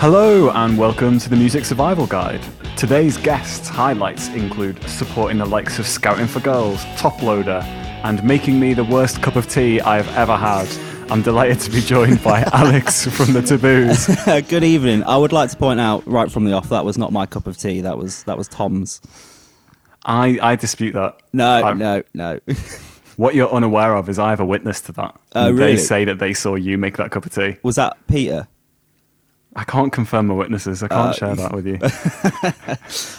Hello and welcome to the Music Survival Guide. Today's guests' highlights include supporting the likes of Scouting for Girls, Toploader, and making me the worst cup of tea I have ever had. I'm delighted to be joined by Alex from the Taboos. Good evening. I would like to point out right from the off that was not my cup of tea. That was that was Tom's. I, I dispute that. No, I'm- no, no. What you're unaware of is I have a witness to that. Oh, really? They say that they saw you make that cup of tea. was that Peter? I can't confirm my witnesses. I can't Uh, share that with you.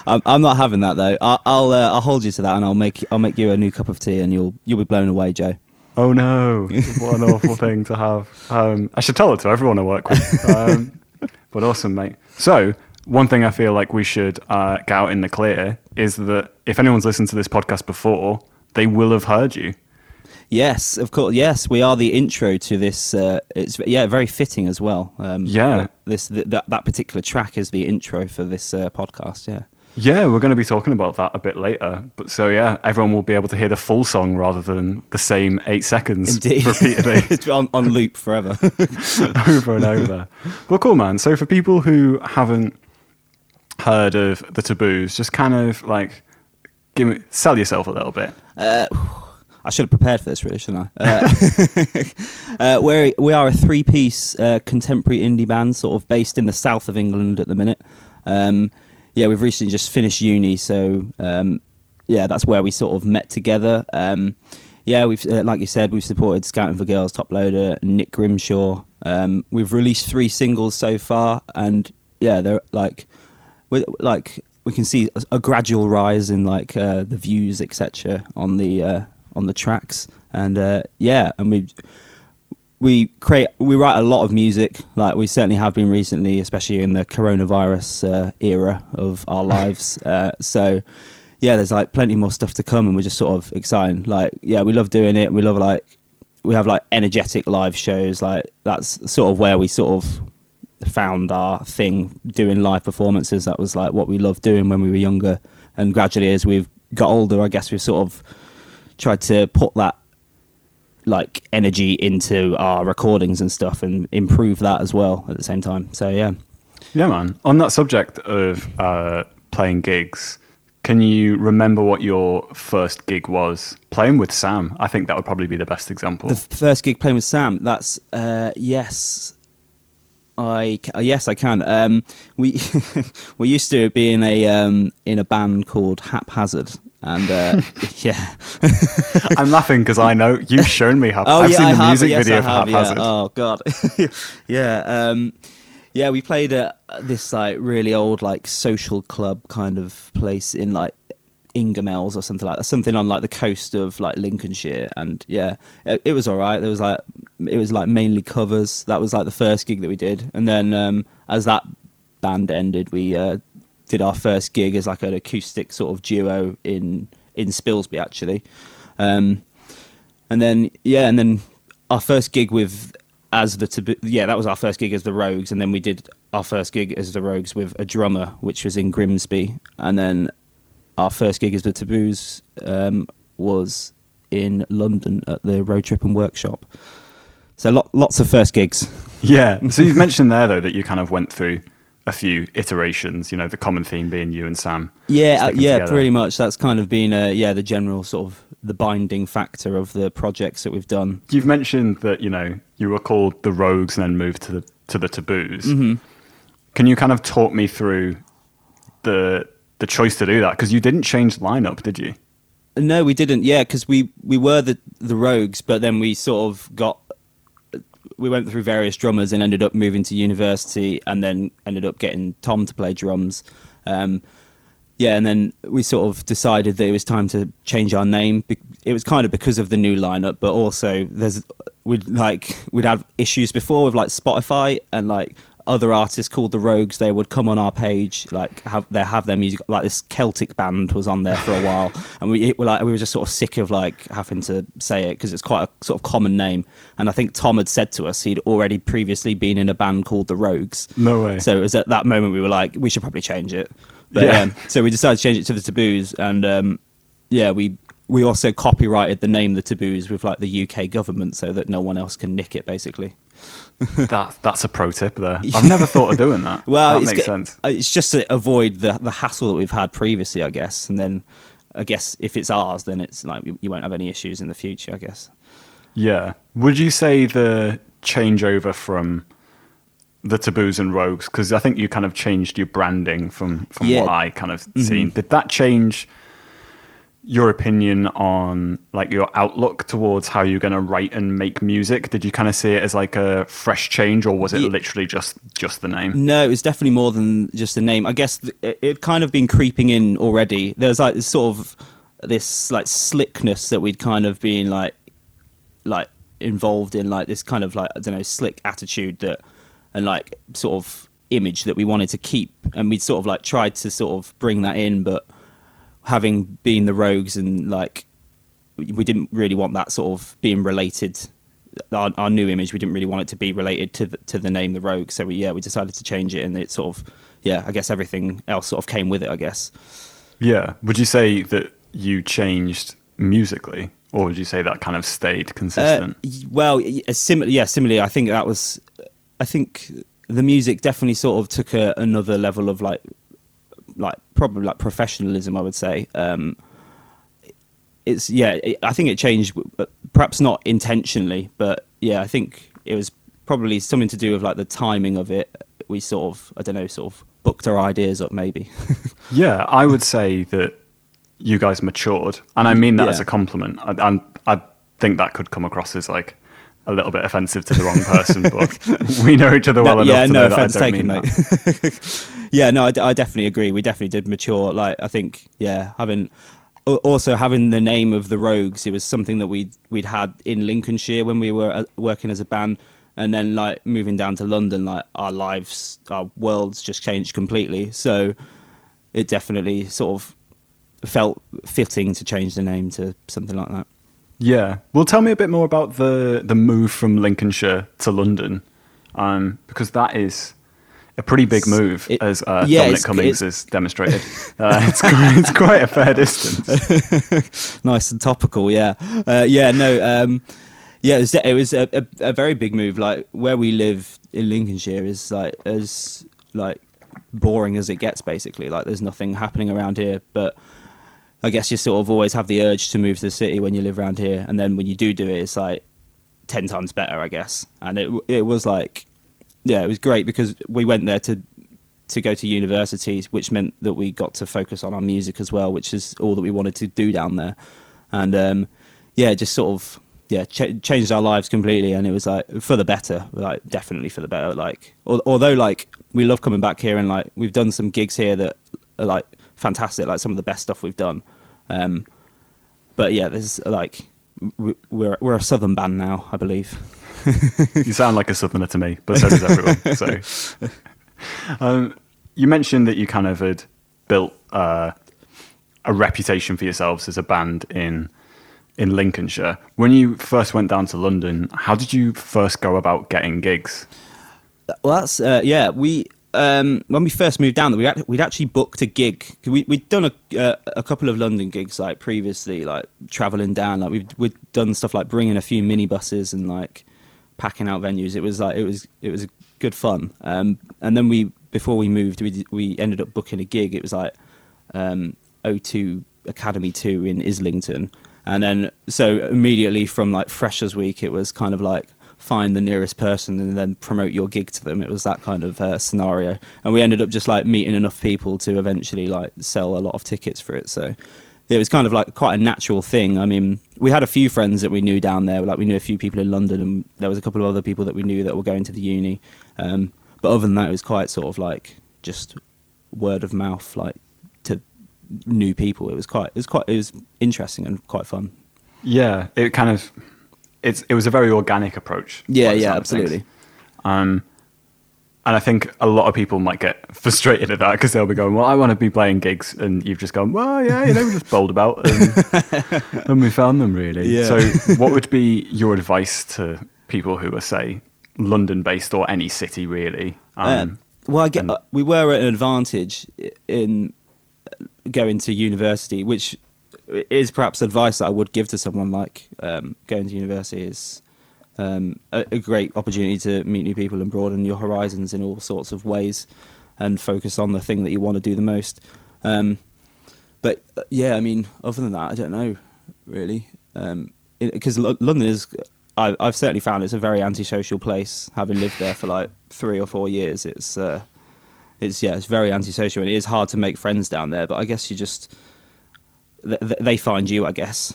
I'm, I'm not having that though. I, I'll uh, I'll hold you to that, and I'll make I'll make you a new cup of tea, and you'll you'll be blown away, Joe. Oh no! What an awful thing to have. Um, I should tell it to everyone I work with. Um, but awesome, mate. So one thing I feel like we should uh, get out in the clear is that if anyone's listened to this podcast before, they will have heard you. Yes, of course. Yes, we are the intro to this. Uh, it's yeah, very fitting as well. Um, Yeah. uh, this th- that that particular track is the intro for this uh, podcast. Yeah. Yeah, we're going to be talking about that a bit later. But so yeah, everyone will be able to hear the full song rather than the same eight seconds Indeed. repeatedly. on, on loop forever. over and over. Well, cool, man. So for people who haven't heard of the taboos, just kind of like give me, sell yourself a little bit. I should have prepared for this, really, shouldn't I? Uh, uh, we're, we are a three piece uh, contemporary indie band, sort of based in the south of England at the minute. Um, yeah, we've recently just finished uni, so um, yeah, that's where we sort of met together. Um, yeah, we've uh, like you said, we've supported Scouting for Girls, Toploader, Nick Grimshaw. Um, we've released three singles so far, and yeah, they're like, we like we can see a, a gradual rise in like uh, the views, etc. on the uh, on the tracks, and uh, yeah, and we we create we write a lot of music. Like we certainly have been recently especially in the coronavirus uh, era of our lives. Uh, so yeah there's like plenty more stuff to come and we're just sort of excited like yeah we love doing it. We love like we have like energetic live shows. Like that's sort of where we sort of found our thing doing live performances. That was like what we loved doing when we were younger. And gradually as we've got older i guess we've sort of tried to put that like energy into our recordings and stuff and improve that as well at the same time. So yeah. Yeah, man. On that subject of uh, playing gigs, can you remember what your first gig was? Playing with Sam. I think that would probably be the best example. The first gig playing with Sam, that's uh yes. I ca- yes I can. Um we we used to be in a um in a band called Haphazard and uh yeah. I'm laughing because I know you've shown me how. Oh I've yeah, seen I the have. music yes, video I for have, Haphazard. Yeah. Oh god. yeah. Um, yeah, we played at this like really old like social club kind of place in like Ingoldmells or something like that. Something on like the coast of like Lincolnshire, and yeah, it, it was all right. There was like it was like mainly covers. That was like the first gig that we did, and then um, as that band ended, we uh, did our first gig as like an acoustic sort of duo in in Spilsby actually. Um, and then yeah, and then our first gig with as the taboo, yeah, that was our first gig as the Rogues, and then we did our first gig as the Rogues with a drummer, which was in Grimsby, and then our first gig as the Taboos um, was in London at the Road Trip and Workshop. So lot, lots of first gigs. Yeah. So you've mentioned there though that you kind of went through a few iterations. You know, the common theme being you and Sam. Yeah, uh, yeah, together. pretty much. That's kind of been a, yeah the general sort of the binding factor of the projects that we've done. You've mentioned that you know you were called the Rogues and then moved to the to the Taboos. Mm-hmm. Can you kind of talk me through the the choice to do that? Because you didn't change the lineup, did you? No, we didn't. Yeah, because we we were the the Rogues, but then we sort of got we went through various drummers and ended up moving to university, and then ended up getting Tom to play drums. Um, yeah, and then we sort of decided that it was time to change our name. It was kind of because of the new lineup, but also there's we'd like we'd have issues before with like Spotify and like other artists called the Rogues. They would come on our page, like have they have their music. Like this Celtic band was on there for a while, and we were like we were just sort of sick of like having to say it because it's quite a sort of common name. And I think Tom had said to us he'd already previously been in a band called the Rogues. No way. So it was at that moment we were like, we should probably change it. But Yeah. um, so we decided to change it to the Taboos, and um, yeah, we we also copyrighted the name the Taboos with like the UK government, so that no one else can nick it, basically. that that's a pro tip there. I've never thought of doing that. Well, that it's, makes ge- sense. uh, it's just to avoid the the hassle that we've had previously, I guess. And then, I guess if it's ours, then it's like you, you won't have any issues in the future, I guess. Yeah. Would you say the changeover from the taboos and rogues? Because I think you kind of changed your branding from from Yeah. what I kind of seen. Did that change your opinion on like your outlook towards how you're going to write and make music? Did you kind of see it as like a fresh change, or was it Ye- literally just just the name? No, it was definitely more than just the name. I guess th- it, it kind of been creeping in already. There's like this sort of this like slickness that we'd kind of been like like involved in, like this kind of like I don't know slick attitude that and like sort of image that we wanted to keep, and we'd sort of like tried to sort of bring that in, but having been the rogues and like we didn't really want that sort of being related our, our new image we didn't really want it to be related to the, to the name the rogue so we yeah we decided to change it and it sort of yeah i guess everything else sort of came with it i guess Yeah. Would you say that you changed musically, or would you say that kind of stayed uh, consistent? y- well y- a similar yeah similarly i think that was i think the music definitely sort of took a, another level of like like probably like professionalism i would say um it's yeah it, i think it changed but perhaps not intentionally but yeah i think it was probably something to do with like the timing of it we sort of i don't know sort of booked our ideas up maybe Yeah, I would say that you guys matured, and I mean that Yeah. as a compliment. I, I'm, I think that could come across as like a little bit offensive to the wrong person, but we know each other well No, enough yeah to no know that I offense don't taken mean mate that. yeah no I definitely agree. We definitely did mature. Like i think yeah having also having the name of the rogues it was something that we'd we'd had in lincolnshire when we were uh, working as a band. And then like moving down to london like our lives our worlds just changed completely. So it definitely sort of felt fitting to change the name to something like that. Yeah. Well, tell me a bit more about the the move from Lincolnshire to London, um, because that is a pretty big move, It- as uh, yeah, Dominic Cummings has demonstrated. Uh, it's, quite, it's quite a fair distance. nice and topical. Yeah, uh, yeah. No, um, yeah. It was, it was a, a, a very big move. Like where we live in Lincolnshire is like as like boring as it gets. Basically, like there's nothing happening around here. But I guess you sort of always have the urge to move to the city when you live around here, and then when you do do it, it's like ten times better, I guess. And it it was like, yeah, it was great because we went there to to go to university, which meant that we got to focus on our music as well, which is all that we wanted to do down there. And um, yeah, just sort of yeah ch- changed our lives completely, and it was like for the better, like definitely for the better. Like al- although like we love coming back here, and like we've done some gigs here that are like fantastic, like some of the best stuff we've done. Um, but yeah, there's like we're we're a southern band now, I believe. You sound like a southerner to me, but so does everyone. so, um, you mentioned that you kind of had built uh, a reputation for yourselves as a band in in Lincolnshire. When you first went down to London, how did you first go about getting gigs? Well, that's uh, yeah. We um, when we first moved down, we we'd actually booked a gig. We we'd done a uh, a couple of London gigs like previously, like traveling down. Like we'd we'd done stuff like bringing a few minibuses and like packing out venues. It was like it was it was good fun. Um, and then we before we moved, we we ended up booking a gig. It was like um, O2 Academy Two in Islington, and then so immediately from like Freshers Week, it was kind of like find the nearest person and then promote your gig to them. It was that kind of uh, scenario, and we ended up just like meeting enough people to eventually like sell a lot of tickets for it. So it was kind of like quite a natural thing. I mean, we had a few friends that we knew down there. Like we knew a few people in London, and there was a couple of other people that we knew that were going to the uni. Um, but other than that, it was quite sort of like just word of mouth, like to new people. It was quite, it was quite, it was interesting and quite fun. Yeah, it kind of it's it was a very organic approach. Yeah, yeah, absolutely. Um, and I think a lot of people might get frustrated at that because they'll be going, "Well, I want to be playing gigs," and you've just gone, "Well, yeah, you know, we just bowled about and, and we found them really." Yeah. So, what would be your advice to people who are, say, London-based or any city really? Um, Um, well, I get, and- uh, we were at an advantage in going to university, which is perhaps advice that I would give to someone like um, going to university is um, a, a great opportunity to meet new people and broaden your horizons in all sorts of ways, and focus on the thing that you want to do the most. Um, but uh, yeah, I mean, other than that, I don't know really, because L- London is. I, I've certainly found it's a very antisocial place. Having lived there for like three or four years, it's uh, it's yeah, it's very antisocial, and it is hard to make friends down there. But I guess you just th- th- they find you, I guess.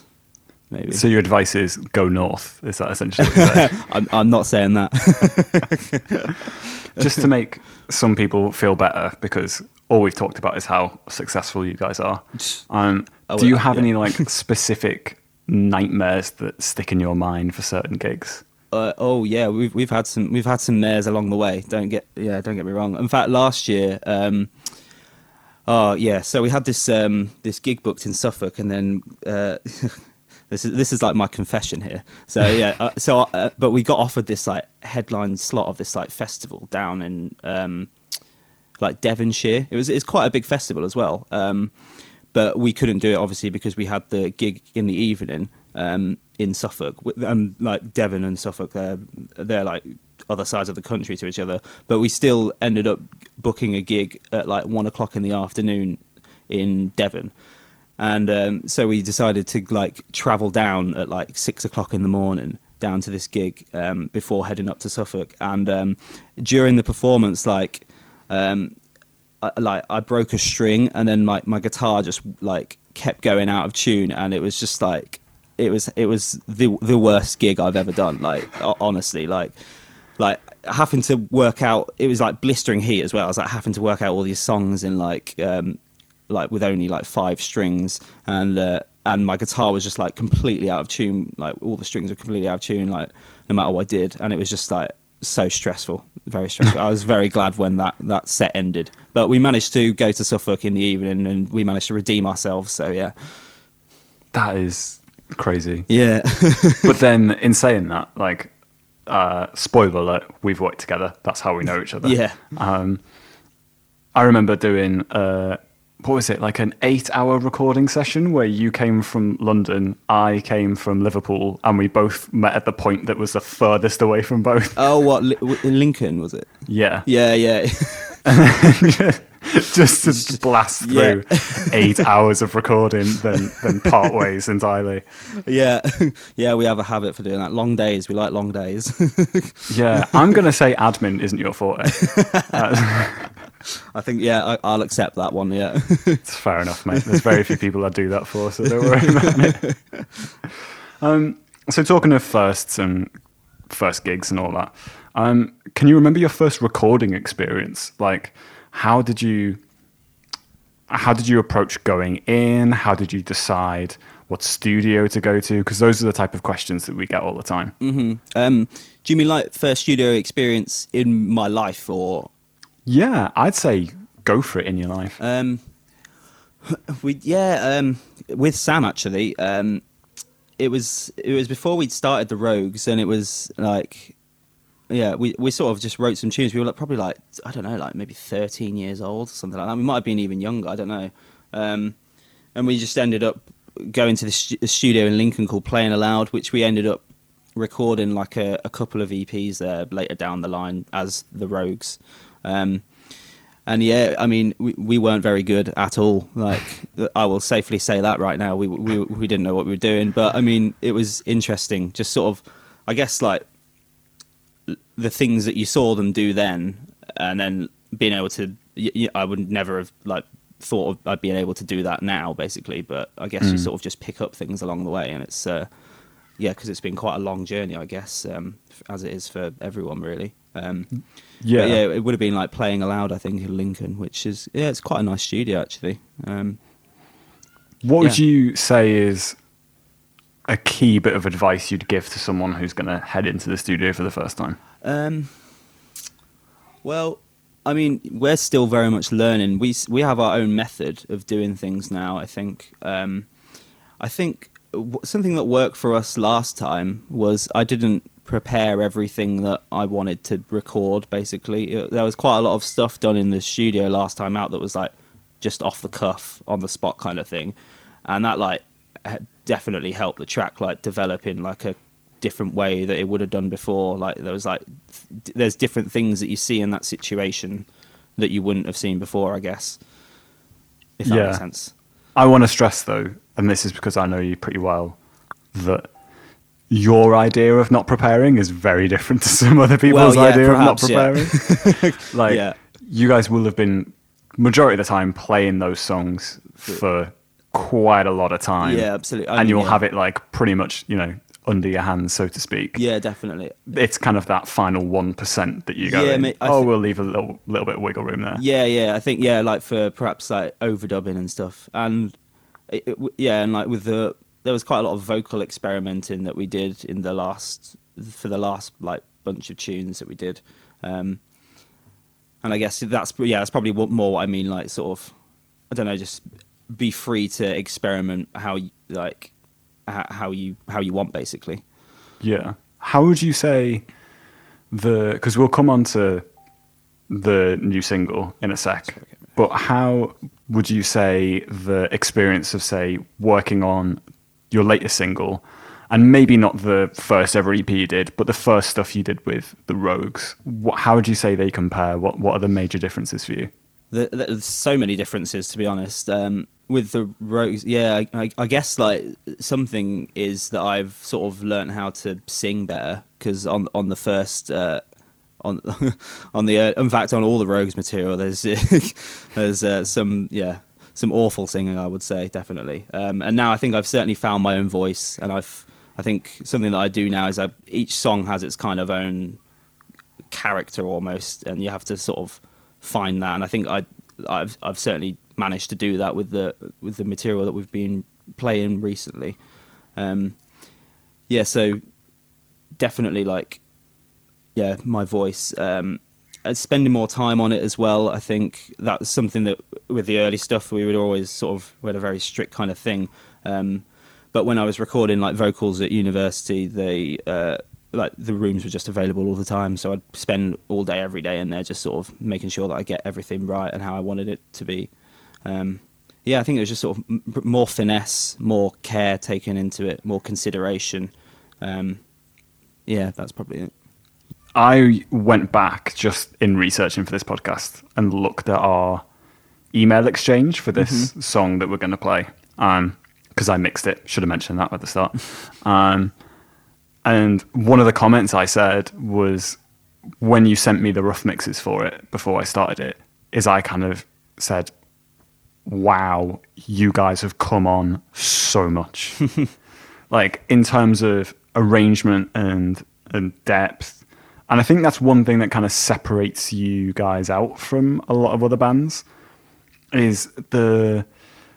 Maybe. So your advice is go north. Is that essentially? what you're? I'm, I'm not saying that. Just to make some people feel better, because all we've talked about is how successful you guys are. Um, Oh, do you have yeah. any like specific nightmares that stick in your mind for certain gigs? Uh, oh yeah, we've we've had some we've had some mares along the way. Don't get yeah, don't get me wrong. In fact, last year, um, oh yeah, so we had this um, this gig booked in Suffolk, and then uh, this is this is like my confession here. So yeah, uh, so uh, but we got offered this like headline slot of this like festival down in um, like Devonshire. It was it's quite a big festival as well. Um, but we couldn't do it obviously because we had the gig in the evening um, in Suffolk. And like Devon and Suffolk, they're they're like other sides of the country to each other. But we still ended up booking a gig at like one o'clock in the afternoon in Devon. And um, so we decided to like travel down at like six o'clock in the morning down to this gig um, before heading up to Suffolk. And um, during the performance, like um, I, like I broke a string and then my my guitar just like kept going out of tune. And it was just like it was it was the the worst gig I've ever done like honestly. Like like having to work out it was like blistering heat as well. I was like having to work out all these songs in like um like with only like five strings and uh, and my guitar was just like completely out of tune like all the strings were completely out of tune like no matter what I did and it was just like so stressful very stressful I was very glad when that that set ended but we managed to go to Suffolk in the evening and we managed to redeem ourselves so yeah That is crazy. yeah but then, in saying that, like, uh, spoiler alert, we've worked together. That's how we know each other. Yeah. Um, I remember doing uh, what was it like an eight-hour recording session where you came from London, I came from Liverpool, and we both met at the point that was the furthest away from both. oh what in Lincoln was it Yeah. yeah yeah Just to blast through eight hours of recording, then then part ways entirely. yeah yeah we have a habit for doing that long days we like long days Yeah, I'm gonna say admin isn't your forte. Uh, I think yeah I, I'll accept that one yeah It's fair enough, mate. There's very few people that do that for, so don't worry about it. Um, so talking of firsts and first gigs and all that, um, can you remember your first recording experience? Like, how did you how did you approach going in? How did you decide what studio to go to? Because those are the type of questions that we get all the time. Um, do you mean like first studio experience in my life, or Yeah, I'd say go for it in your life. um, we? Yeah, um, with Sam actually. Um, it was it was before we'd started the Rogues, and it was like, yeah, we we sort of just wrote some tunes. We were like, probably like I don't know, like maybe thirteen years old, or something like that. We might have been even younger. I don't know. Um, and we just ended up going to the a studio in Lincoln called Playing Aloud, which we ended up recording like a, a couple of EPs there later down the line as the Rogues. Um, and yeah, I mean, we, we weren't very good at all. Like, I will safely say that right now. We, we we didn't know what we were doing, but I mean, it was interesting. Just sort of, I guess, like the things that you saw them do then, and then being able to. I would never have like thought of I'd be able to do that now, basically. But I guess you sort of just pick up things along the way, and it's uh, yeah, because it's been quite a long journey, I guess, um, as it is for everyone, really. Um, Yeah. yeah, it would have been like playing aloud, I think, in Lincoln, which is yeah, it's quite a nice studio actually. Um, What would you say is a key bit of advice you'd give to someone who's going to head into the studio for the first time? um, well, I mean, we're still very much learning. We we have our own method of doing things now. I think. Um, I think something that worked for us last time was I didn't prepare everything that I wanted to record. Basically, It- there was quite a lot of stuff done in the studio last time out that was like just off the cuff, on the spot kind of thing, and that like definitely helped the track like develop in like a different way that it would have done before. Like there was like th- there's different things that you see in that situation that you wouldn't have seen before. I guess if that Yeah. makes sense. I want to stress though, and this is because I know you pretty well, that your idea of not preparing is very different to some other people's Well, yeah, idea perhaps, of not preparing. like Yeah. you guys will have been majority of the time playing those songs for quite a lot of time. Yeah, absolutely. And you'll yeah. have it like pretty much, you know, under your hands, so to speak. Yeah, definitely. It's kind of that final one percent that you go, Yeah, mate, oh, thi- we'll leave a little little bit of wiggle room there. Yeah, yeah. I think yeah, like for perhaps like overdubbing and stuff, and it, it, yeah, and like with the there was quite a lot of vocal experimenting that we did in the last for the last like bunch of tunes that we did, um, and I guess that's yeah, that's probably what, more what I mean. Like sort of, I don't know, just be free to experiment how you, like how, you how you want basically. Yeah. How would you say the because we'll come on to the new single in a sec, but how would you say the experience of say working on your latest single and maybe not the first ever EP you did, but the first stuff you did with the Rogues? What, how would you say they compare? What What are the major differences for you? The, the- there's so many differences, to be honest. Um, with the rogues, yeah, I, I, guess like something is that I've sort of learnt how to sing better because on on the first uh, on on the uh, in fact on all the rogues material there's there's uh, some yeah some awful singing I would say definitely um, and now I think I've certainly found my own voice and I've I think something that I do now is I, each song has its kind of own character almost, and you have to sort of find that. And I think I, I've I've certainly managed to do that with the with the material that we've been playing recently. Um, yeah, so definitely like, yeah, my voice. Um, spending more time on it as well. I think that's something that with the early stuff we would always sort of we had a very strict kind of thing. Um, but when I was recording like vocals at university, they uh, like the rooms were just available all the time, so I'd spend all day every day in there just sort of making sure that I get everything right and how I wanted it to be. Um, yeah, I think it was just sort of more finesse, more care taken into it, more consideration. Um, yeah, that's probably it. I went back just in researching for this podcast and looked at our email exchange for this song that we're going to play because I mixed it. Should have mentioned that at the start. um, and one of the comments I said was when you sent me the rough mixes for it before I started it, is I kind of said, "Wow, you guys have come on so much." like in terms of arrangement and and depth. And I think that's one thing that kind of separates you guys out from a lot of other bands is the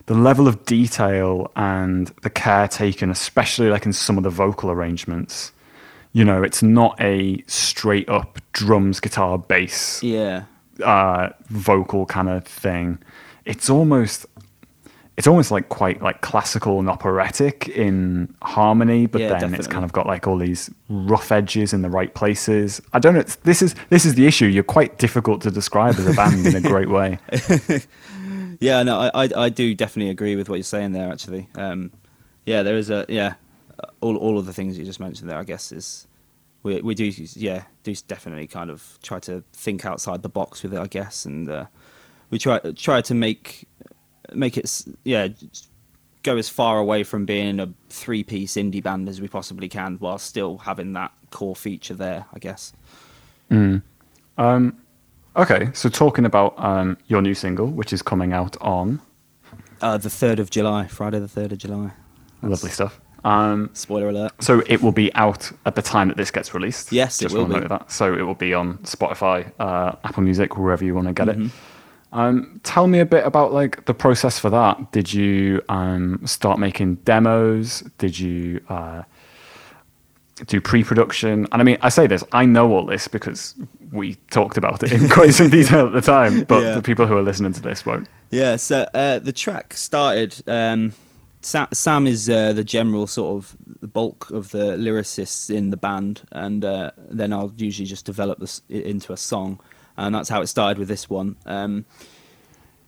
the level of detail and the care taken, especially like in some of the vocal arrangements. You know, it's not a straight up drums, guitar, bass Yeah, uh, vocal kind of thing. It's almost it's almost like quite like classical and operatic in harmony, but Yeah, then it's kind of got like all these rough edges in the right places. I don't know. It's, this is this is the issue. You're quite difficult to describe as a band in a great way. yeah, no, I, I I do definitely agree with what you're saying there. Actually, um, yeah, there is a yeah, all all of the things you just mentioned there. I guess is we we do yeah do definitely kind of try to think outside the box with it. I guess, and uh, we try try to make make it yeah go as far away from being a three piece indie band as we possibly can, while still having that core feature there. I guess. Okay, so talking about um, your new single, which is coming out on Uh, the third of July, Friday the third of July. lovely stuff. Um, Spoiler alert. so it will be out at the time that this gets released. Yes, it Just will wanna be. note that. So it will be on Spotify, uh, Apple Music, wherever you want to get Mm-hmm. it. Um, tell me a bit about like the process for that. Did you um, start making demos? Did you uh, do pre-production? And I mean, I say this, I know all this because we talked about it in quite some detail at the time, but Yeah. the people who are listening to this won't. Yeah, so uh, the track started. Um, Sam, Sam is uh, the general sort of the bulk of the lyricists in the band, and uh, then I'll usually just develop this into a song, and that's how it started with this one. Um,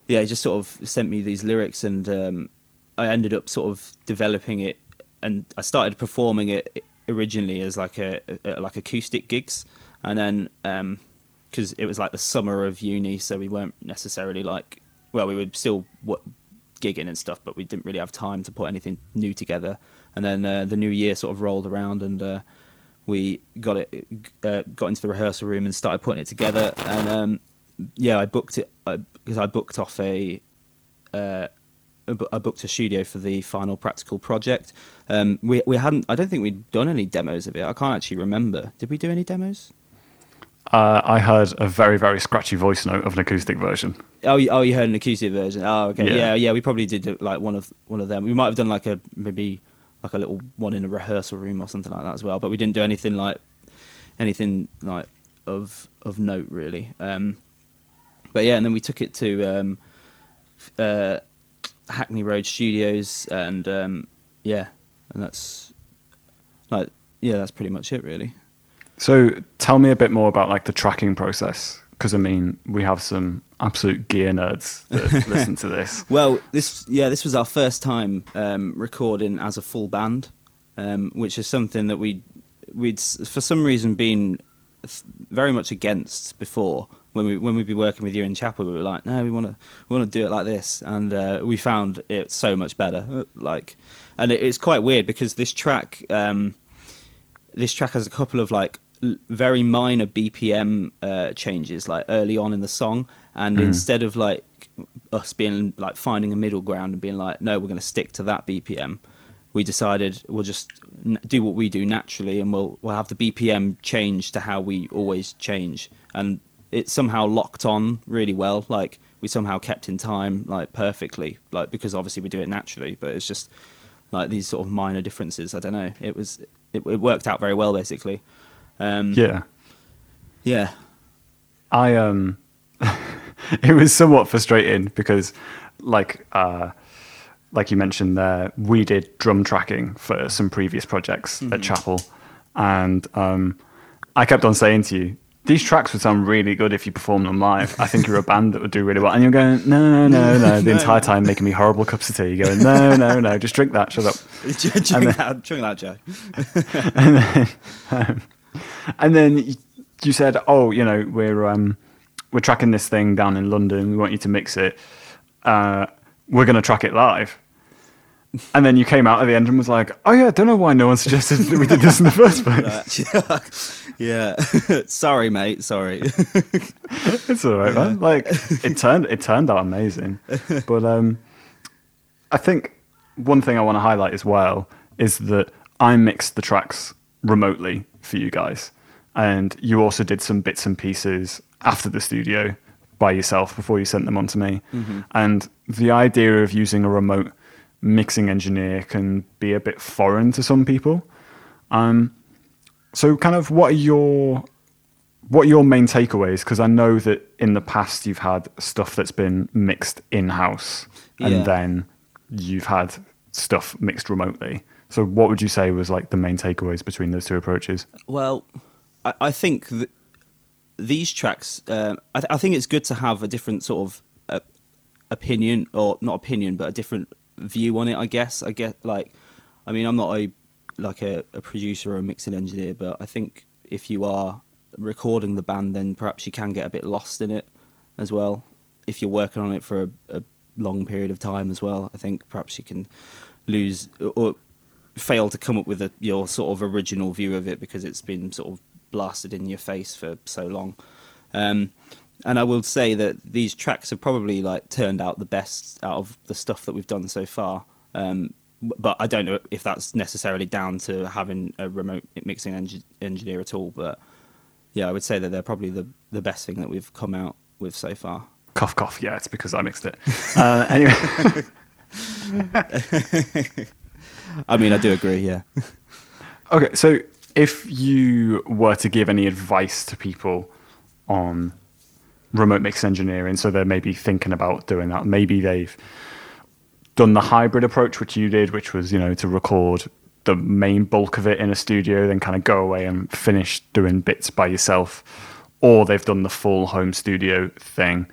yeah, he just sort of sent me these lyrics, and um, I ended up sort of developing it, and I started performing it originally as like a, a like acoustic gigs, and then because it was like the summer of uni, so we weren't necessarily like well, we were still w- gigging and stuff, but we didn't really have time to put anything new together. And then uh, the new year sort of rolled around, and uh, we got it, uh, got into the rehearsal room and started putting it together. And um, yeah, I booked it because I booked off a. Uh, I booked a studio for the final practical project. Um, we we hadn't. I don't think we'd done any demos of it. I can't actually remember. Did we do any demos? Uh, I heard a very very scratchy voice note of an acoustic version. Oh, you, oh, you heard an acoustic version. Oh, okay. Yeah. Yeah. yeah, We probably did like one of one of them. We might have done like a maybe like a little one in a rehearsal room or something like that as well. But we didn't do anything like anything like of of note really. Um, but yeah, and then we took it to um, uh, Hackney Road Studios, and um, yeah, and that's like yeah, that's pretty much it really. So tell me a bit more about like the tracking process, because I mean we have some absolute gear nerds that listen to this. Well, this yeah, this was our first time um, recording as a full band, um, which is something that we we'd for some reason been very much against before. When we when we'd be working with you in chapel, we were like, no, we want to we want to do it like this, and uh, we found it so much better. Uh, Like, and it, it's quite weird because this track. Um, this track has a couple of like very minor BPM uh, changes, like early on in the song, and instead of like us being like finding a middle ground and being like, no, we're going to stick to that BPM, we decided we'll just n- do what we do naturally, and we'll we'll have the BPM change to how we always change, and it somehow locked on really well. Like we somehow kept in time like perfectly, like because obviously we do it naturally, but it's just like these sort of minor differences. I don't know. It was it, it worked out very well basically. Um, Yeah, yeah. I um, it was somewhat frustrating because, like, uh, like you mentioned there, we did drum tracking for some previous projects at Chapel, and um, I kept on saying to you. These tracks would sound really good if you performed them live. I think you're a band that would do really well. And you're going, no, no, no, no. the entire time making me horrible cups of tea. You're going, no, no, no, just drink that, shut up. drink, that, drink that, Joe. and then, um, and then you said, "Oh, you know, we're um, we're tracking this thing down in London. We want you to mix it. Uh, we're going to track it live." And then you came out at the end and was like, "Oh yeah, I don't know why no one suggested that we did this in the first place. yeah. sorry, mate. Sorry. it's all right, man. Like it turned it turned out amazing, but um, I think one thing I want to highlight as well is that I mixed the tracks remotely for you guys, and you also did some bits and pieces after the studio by yourself before you sent them on to me. And the idea of using a remote mixing engineer can be a bit foreign to some people. Um, so, kind of, what are your what are your main takeaways? Because I know that in the past you've had stuff that's been mixed in house, and Yeah. then you've had stuff mixed remotely. So, what would you say was like the main takeaways between those two approaches? Well, I, I think that these tracks. Uh, I, th- I think it's good to have a different sort of uh, opinion, or not opinion, but a different view on it. I guess. I get like. I mean, I'm not a like a, a producer or a mixing engineer, but I think if you are recording the band, then perhaps you can get a bit lost in it as well. If you're working on it for a, a long period of time as well, I think perhaps you can lose or fail to come up with a, your sort of original view of it because it's been sort of blasted in your face for so long. Um, and I will say that these tracks have probably like turned out the best out of the stuff that we've done so far. Um, but I don't know if that's necessarily down to having a remote mixing engi- engineer at all. But yeah, I would say that they're probably the, the best thing that we've come out with so far. Cough, cough. Yeah, it's because I mixed it. Uh, anyway, I mean, I do agree. Yeah. okay. So, if you were to give any advice to people on remote mix engineering, so they're maybe thinking about doing that, maybe they've done the hybrid approach, which you did, which was you know to record the main bulk of it in a studio, then kind of go away and finish doing bits by yourself, or they've done the full home studio thing.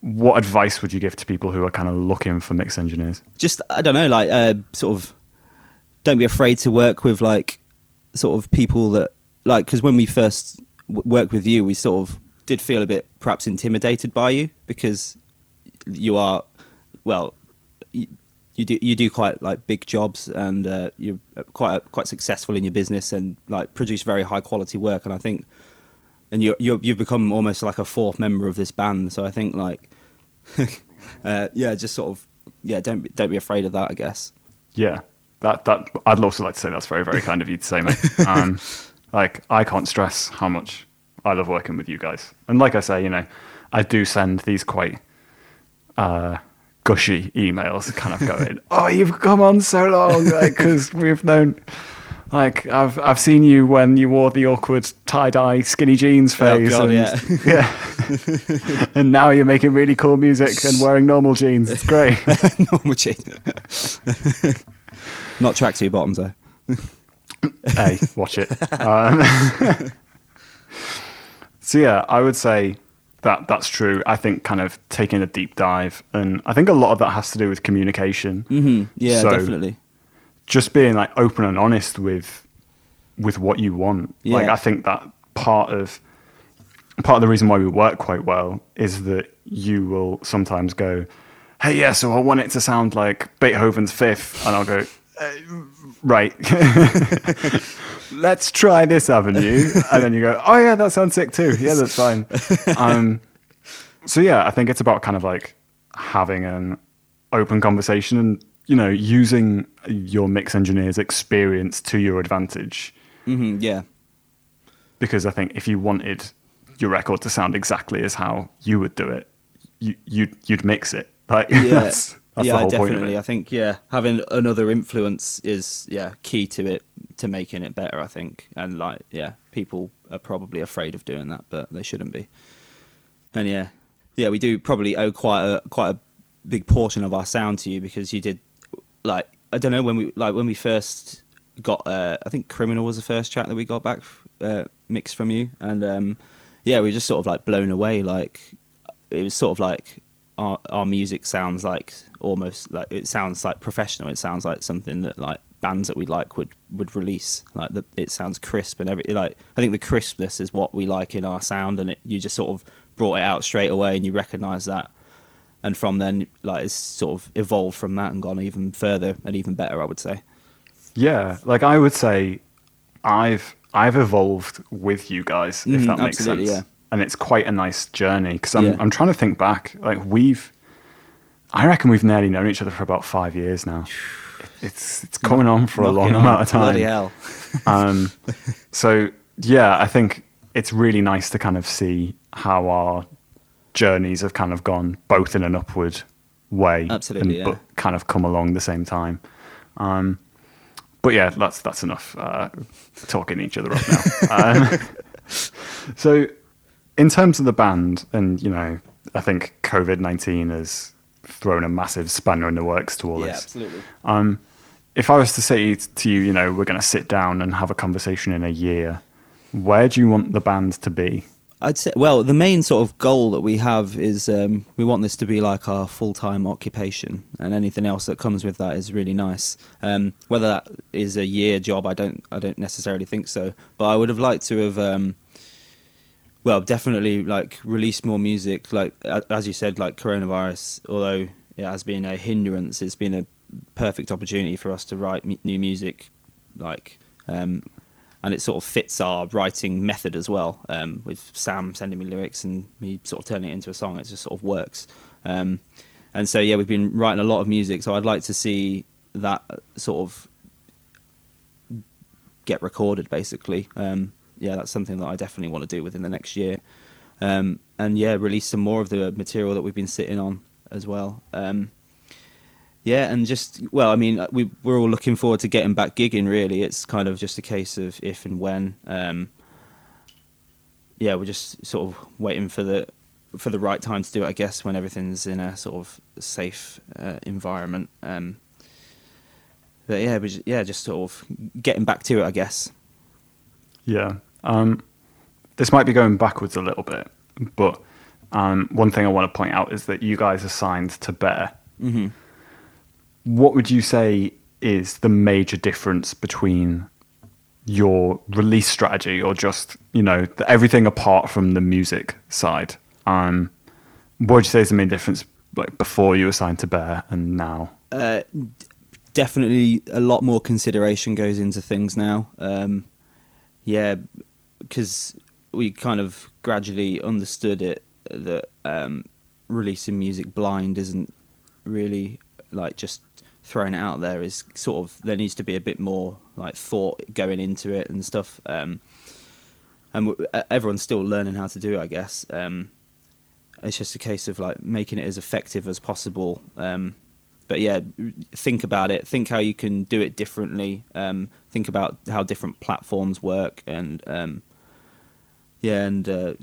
What advice would you give to people who are kind of looking for mix engineers? just I don't know, like uh, sort of don't be afraid to work with like sort of people that like because when we first w- worked with you, we sort of did feel a bit perhaps intimidated by you because you are well. You, you do you do quite like big jobs and uh, you're quite quite successful in your business and like produce very high quality work. And I think and you you you've become almost like a fourth member of this band. So I think like uh, yeah just sort of yeah don't don't be afraid of that I guess. Yeah, that that I'd also like to say that's very very kind of you to say, mate. Um, like I can't stress how much I love working with you guys, and like I say, you know, I do send these quite uh, gushy emails, kind of going, "Oh, you've come on so long," like because we've known. Like I've I've seen you when you wore the awkward tie dye skinny jeans phase, Oh, God, and, yeah. yeah. and now you're making really cool music and wearing normal jeans. It's great. normal cheat not track tracksuit bottoms though hey, watch it. Um, so yeah, I would say that that's true. I think kind of taking a deep dive, and I think a lot of that has to do with communication. hmm yeah So, definitely Just being like open and honest with with what you want. Like I think that part of part of the reason why we work quite well is that you will sometimes go, "Hey, yeah, so I want it to sound like Beethoven's Fifth," and I'll go, uh, "Right, let's try this avenue," and then you go, "Oh yeah, that sounds sick too. Yeah, that's fine." Um, so yeah, I think it's about kind of like having an open conversation and you know using your mix engineer's experience to your advantage hmm yeah because I think if you wanted your record to sound exactly as how you would do it, you, you'd you'd mix it. Like yeah, that's, yeah, the whole point definitely. I think yeah, having another influence is yeah key to it to making it better. I think, and like yeah, people are probably afraid of doing that, but they shouldn't be. And yeah, yeah, we do probably owe quite a quite a big portion of our sound to you because you did like I don't know when we like when we first got uh, I think Criminal was the first track that we got back uh, mixed from you, and um, yeah, we were just sort of like blown away. Like it was sort of like our our music sounds like almost like it sounds like professional. It sounds like something that like bands that we like would would release. Like the, it sounds crisp and every like I think the crispness is what we like in our sound, and it, you just sort of brought it out straight away, and you recognise that. And from then, like it's sort of evolved from that and gone even further and even better. I would say. Yeah, like I would say, I've I've evolved with you guys, if Mhm, that makes sense. yeah. And it's quite a nice journey because I'm Yeah. I'm trying to think back. Like we've, I reckon we've nearly known each other for about five years now. It's it's coming on for a long on, amount of time. Bloody hell. um, so yeah, I think it's really nice to kind of see how our journeys have kind of gone both in an upward way, Absolutely, and, yeah. but kind of come along the same time. Um, but yeah, that's that's enough uh, talking each other up now. um, so, in terms of the band, and you know, I think COVID nineteen has thrown a massive spanner in the works to all Yeah, this. absolutely. Um, if I was to say to you, you know, we're going to sit down and have a conversation in a year, where do you want the band to be? I'd say, well, the main sort of goal that we have is um, we want this to be like our full time occupation, and anything else that comes with that is really nice. Um, whether that is a year job, I don't, I don't necessarily think so. But I would have liked to have, um, well, definitely like release more music. Like as you said, like coronavirus, although it has been a hindrance, it's been a perfect opportunity for us to write mu- new music, like. Um, and it sort of fits our writing method as well. Um, with Sam sending me lyrics and me sort of turning it into a song, it just sort of works. Um, and so yeah, we've been writing a lot of music. So I'd like to see that sort of get recorded, basically. Um, yeah, that's something that I definitely want to do within the next year. Um, and yeah, release some more of the material that we've been sitting on as well. Um, yeah, and just well, I mean, uh, we we're all looking forward to getting back gigging. Really, it's kind of just a case of if and when. Um, yeah, we're just sort of waiting for the for the right time to do it. I guess when everything's in a sort of safe uh, environment. Um, but yeah, just, yeah, just sort of getting back to it. I guess. Yeah. Um, this might be going backwards a little bit, but um, one thing I want to point out is that you guys are signed to Bear. hmm What would you say is the major difference between your release strategy or just you know the, everything apart from the music side um what would you say is the main difference like before you were signed to bear and now Uh, d- definitely a lot more consideration goes into things now. Um, yeah, because we kind of gradually understood it that um, releasing music blind isn't really like just throwing it out there. Is sort of there needs to be a bit more like thought going into it and stuff. Um, and w- everyone's still learning how to do it, I guess. Um, it's just a case of like making it as effective as possible. Um, but yeah, think about it. Think how you can do it differently. Um, think about how different platforms work, and um, yeah, and uh,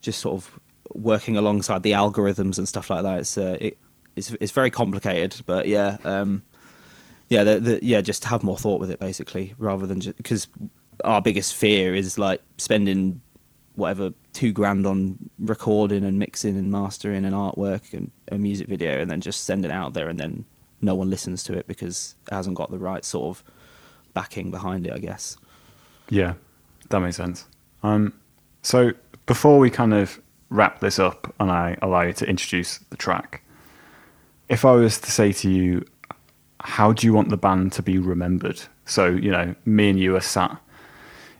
just sort of working alongside the algorithms and stuff like that. It's uh, it, it's it's very complicated, but yeah, um, yeah, the, the, yeah, just have more thought with it basically, rather than just because our biggest fear is like spending whatever two grand on recording and mixing and mastering and artwork and a music video and then just send it out there and then no one listens to it because it hasn't got the right sort of backing behind it i guess Yeah, that makes sense. Um, so before we kind of wrap this up and I allow you to introduce the track, if I was to say to you, how do you want the band to be remembered? So, you know, me and you are sat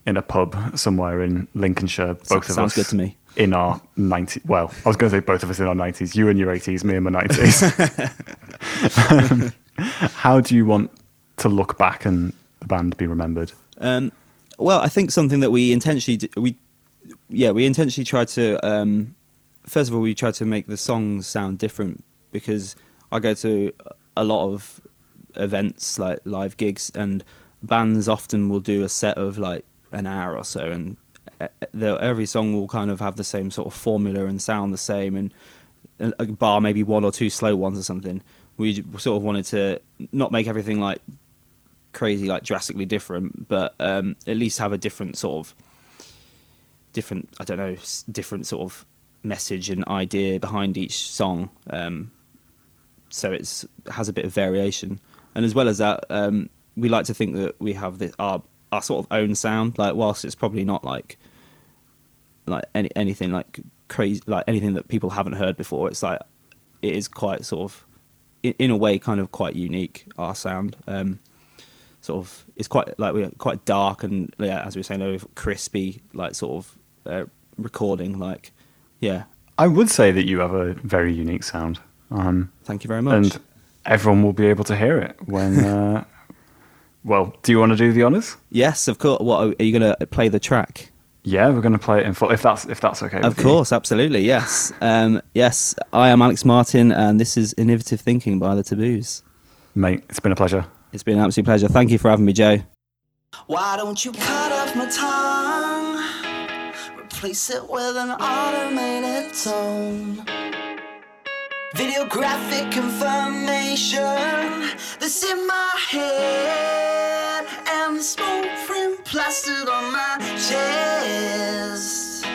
in a pub somewhere in Lincolnshire, both of sounds us good to me. in our 90s. Well, I was going to say both of us in our 90s, you in your 80s, me in my 90s. um, how do you want to look back and the band be remembered? Um, well, I think something that we intentionally d- we yeah we intentionally tried to um, first of all we tried to make the songs sound different because I go to a lot of events like live gigs and bands often will do a set of like an hour or so and uh, every song will kind of have the same sort of formula and sound the same and a bar maybe one or two slow ones or something. We sort of wanted to not make everything like crazy like drastically different but um at least have a different sort of different i don't know different sort of message and idea behind each song um so it's has a bit of variation. And as well as that um we like to think that we have this our our sort of own sound like whilst it's probably not like like any anything like crazy like anything that people haven't heard before it's like it is quite sort of in, in a way kind of quite unique our sound. Um sort of it's quite like we're quite dark and yeah as we were saying crispy like sort of uh, recording like yeah I would say that you have a very unique sound. Um, thank you very much and everyone will be able to hear it when. Uh, well, do you want to do the honors? yes of course what are you gonna play the track Yeah, we're going to play it in full if that's if that's okay. Of with you. course, absolutely, yes. Um, yes, I am Alex Martin, and this is Innovative Thinking by the Taboos. mate. It's been a pleasure. It's been an absolute pleasure. Thank you for having me, Joe. Why don't you cut off my tongue? Replace it with an automated tone. Videographic confirmation that's in my head. And the smoke frame plastered on my chest.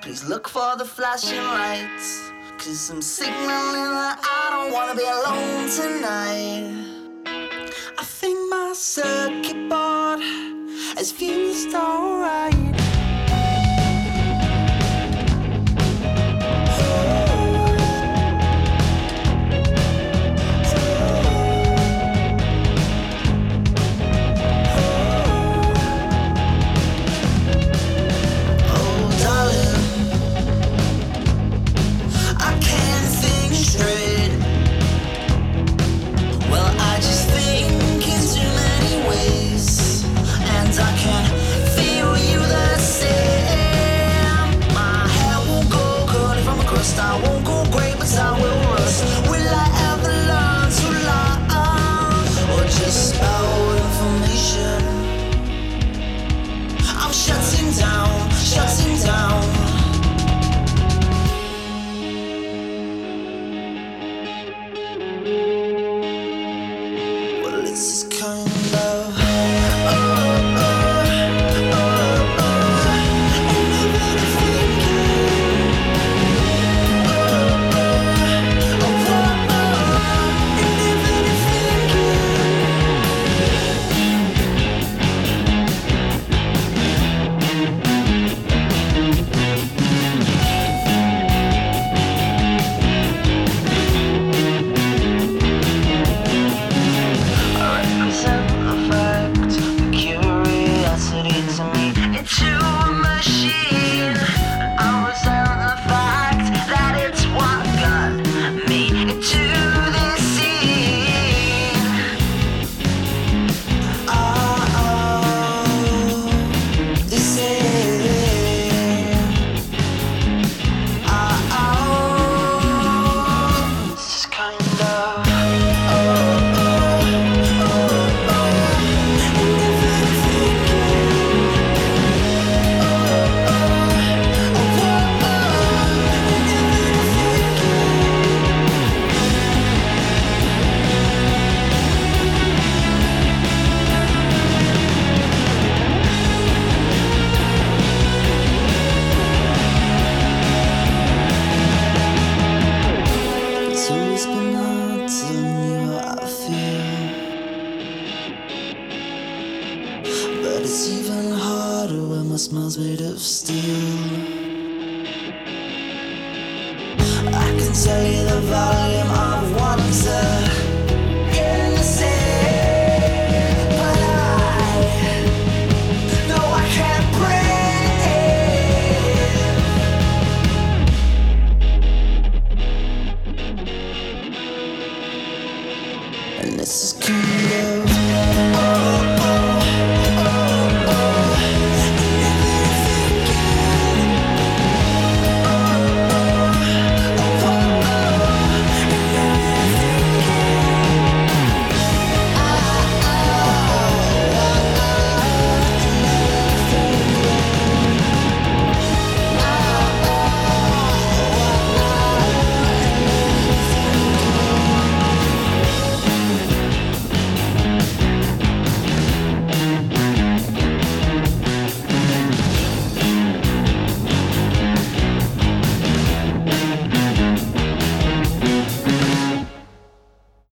Please look for the flashing lights. Cause I'm signaling that I don't wanna be alone tonight. I think my circuit board has fused alright. ghost made of steel. I can tell you the volume of wonder.